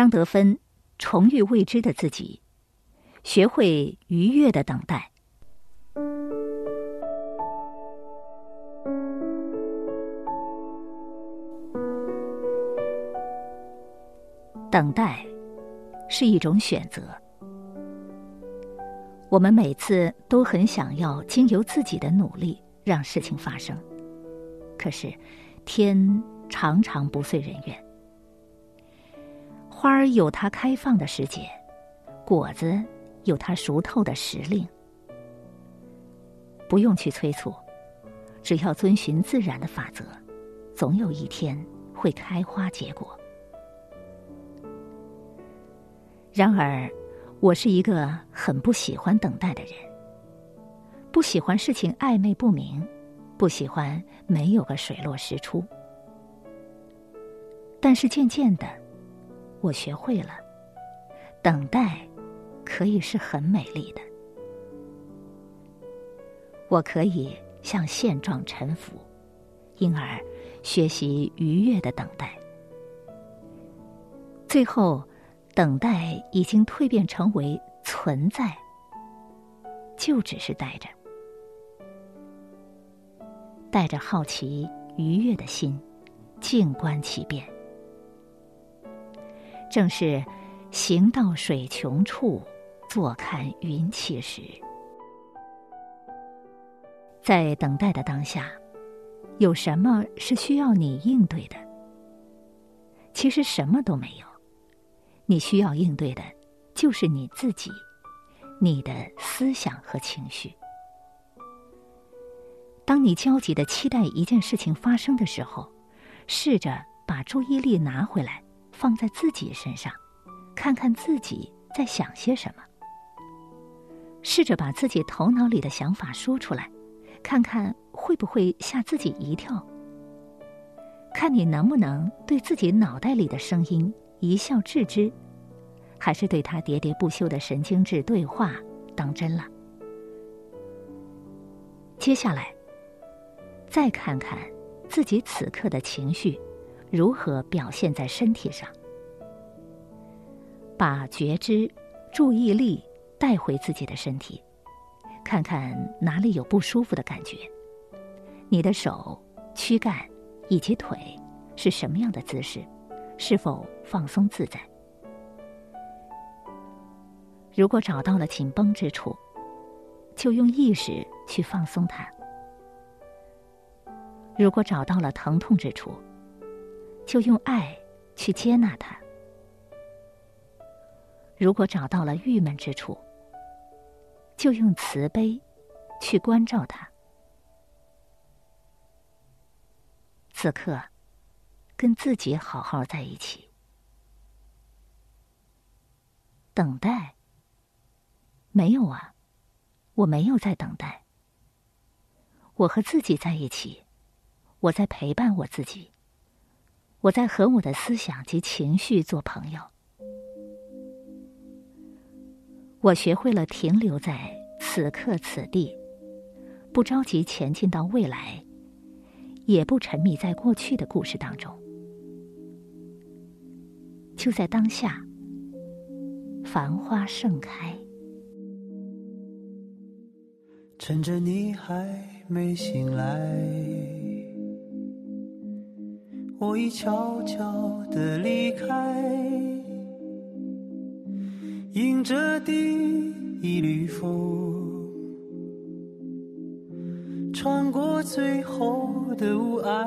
张德芬重遇未知的自己，学会愉悦的等待。等待是一种选择。我们每次都很想要经由自己的努力让事情发生，可是天常常不遂人愿。花儿有它开放的时节，果子有它熟透的时令。不用去催促，只要遵循自然的法则，总有一天会开花结果。然而。我是一个很不喜欢等待的人，不喜欢事情暧昧不明，不喜欢没有个水落石出。但是渐渐的，我学会了，等待可以是很美丽的。我可以向现状臣服，因而学习愉悦的等待，最后。等待已经蜕变成为存在，就只是待着，带着好奇愉悦的心，静观其变。正是行到水穷处，坐看云起时。在等待的当下，有什么是需要你应对的？其实什么都没有。你需要应对的，就是你自己，你的思想和情绪。当你焦急的期待一件事情发生的时候，试着把注意力拿回来，放在自己身上，看看自己在想些什么。试着把自己头脑里的想法说出来，看看会不会吓自己一跳。看你能不能对自己脑袋里的声音。一笑置之，还是对他喋喋不休的神经质对话当真了？接下来，再看看自己此刻的情绪如何表现在身体上，把觉知、注意力带回自己的身体，看看哪里有不舒服的感觉，你的手、躯干以及腿是什么样的姿势？是否放松自在？如果找到了紧绷之处，就用意识去放松它；如果找到了疼痛之处，就用爱去接纳它；如果找到了郁闷之处，就用慈悲去关照他。此刻。跟自己好好在一起，等待。没有啊，我没有在等待。我和自己在一起，我在陪伴我自己，我在和我的思想及情绪做朋友。我学会了停留在此刻此地，不着急前进到未来，也不沉迷在过去的故事当中。就在当下，繁花盛开。趁着你还没醒来，我已悄悄地离开，迎着第一缕风，穿过最后的雾霭。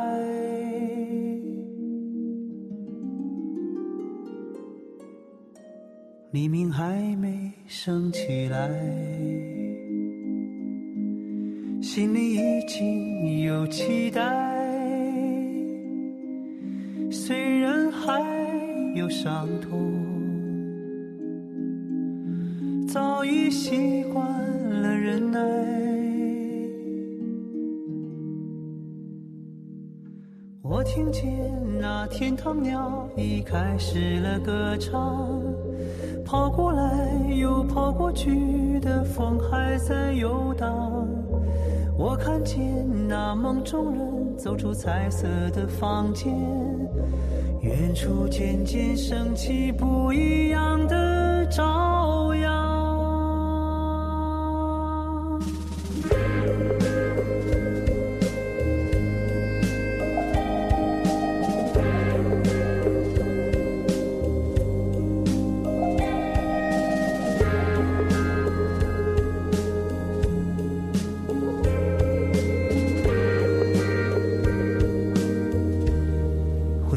黎明还没升起来，心里已经有期待。虽然还有伤痛，早已习惯了忍耐。我听见那天堂鸟已开始了歌唱。跑过来又跑过去的风还在游荡，我看见那梦中人走出彩色的房间，远处渐渐升起不一样的朝阳。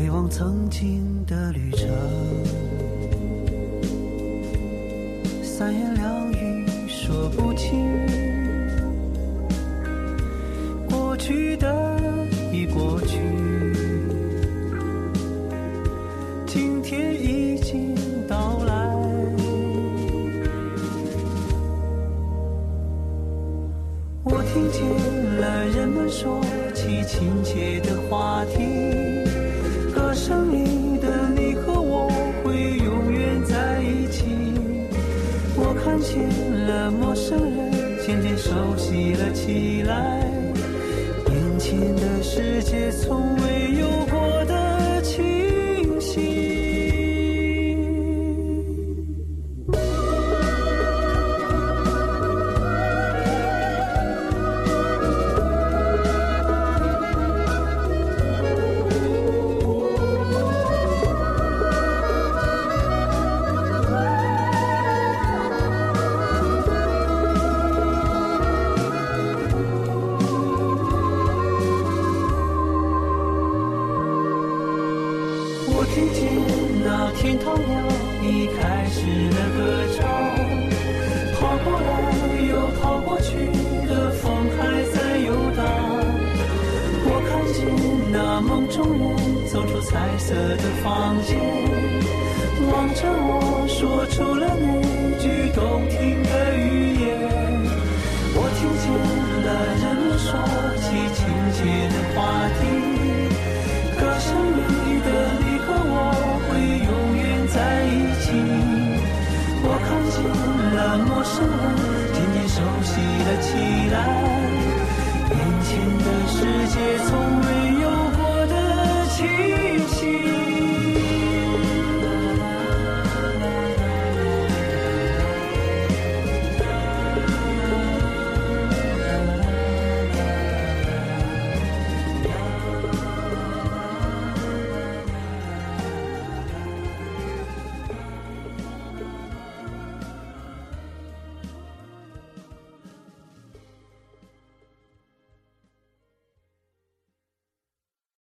回望曾经的旅程，三言两语说不清，过去的已过去，今天已经到来。我听见了人们说起亲切的话题。城里的你和我会永远在一起。我看见了陌生人渐渐熟悉了起来，眼前的世界从未有听见那天堂鸟已开始了歌唱，跑过来又跑过去的风还在游荡。我看见那梦中人走出彩色的房间，望着我说出了那句动听的语陌生渐渐熟悉了起来，眼前的世界从未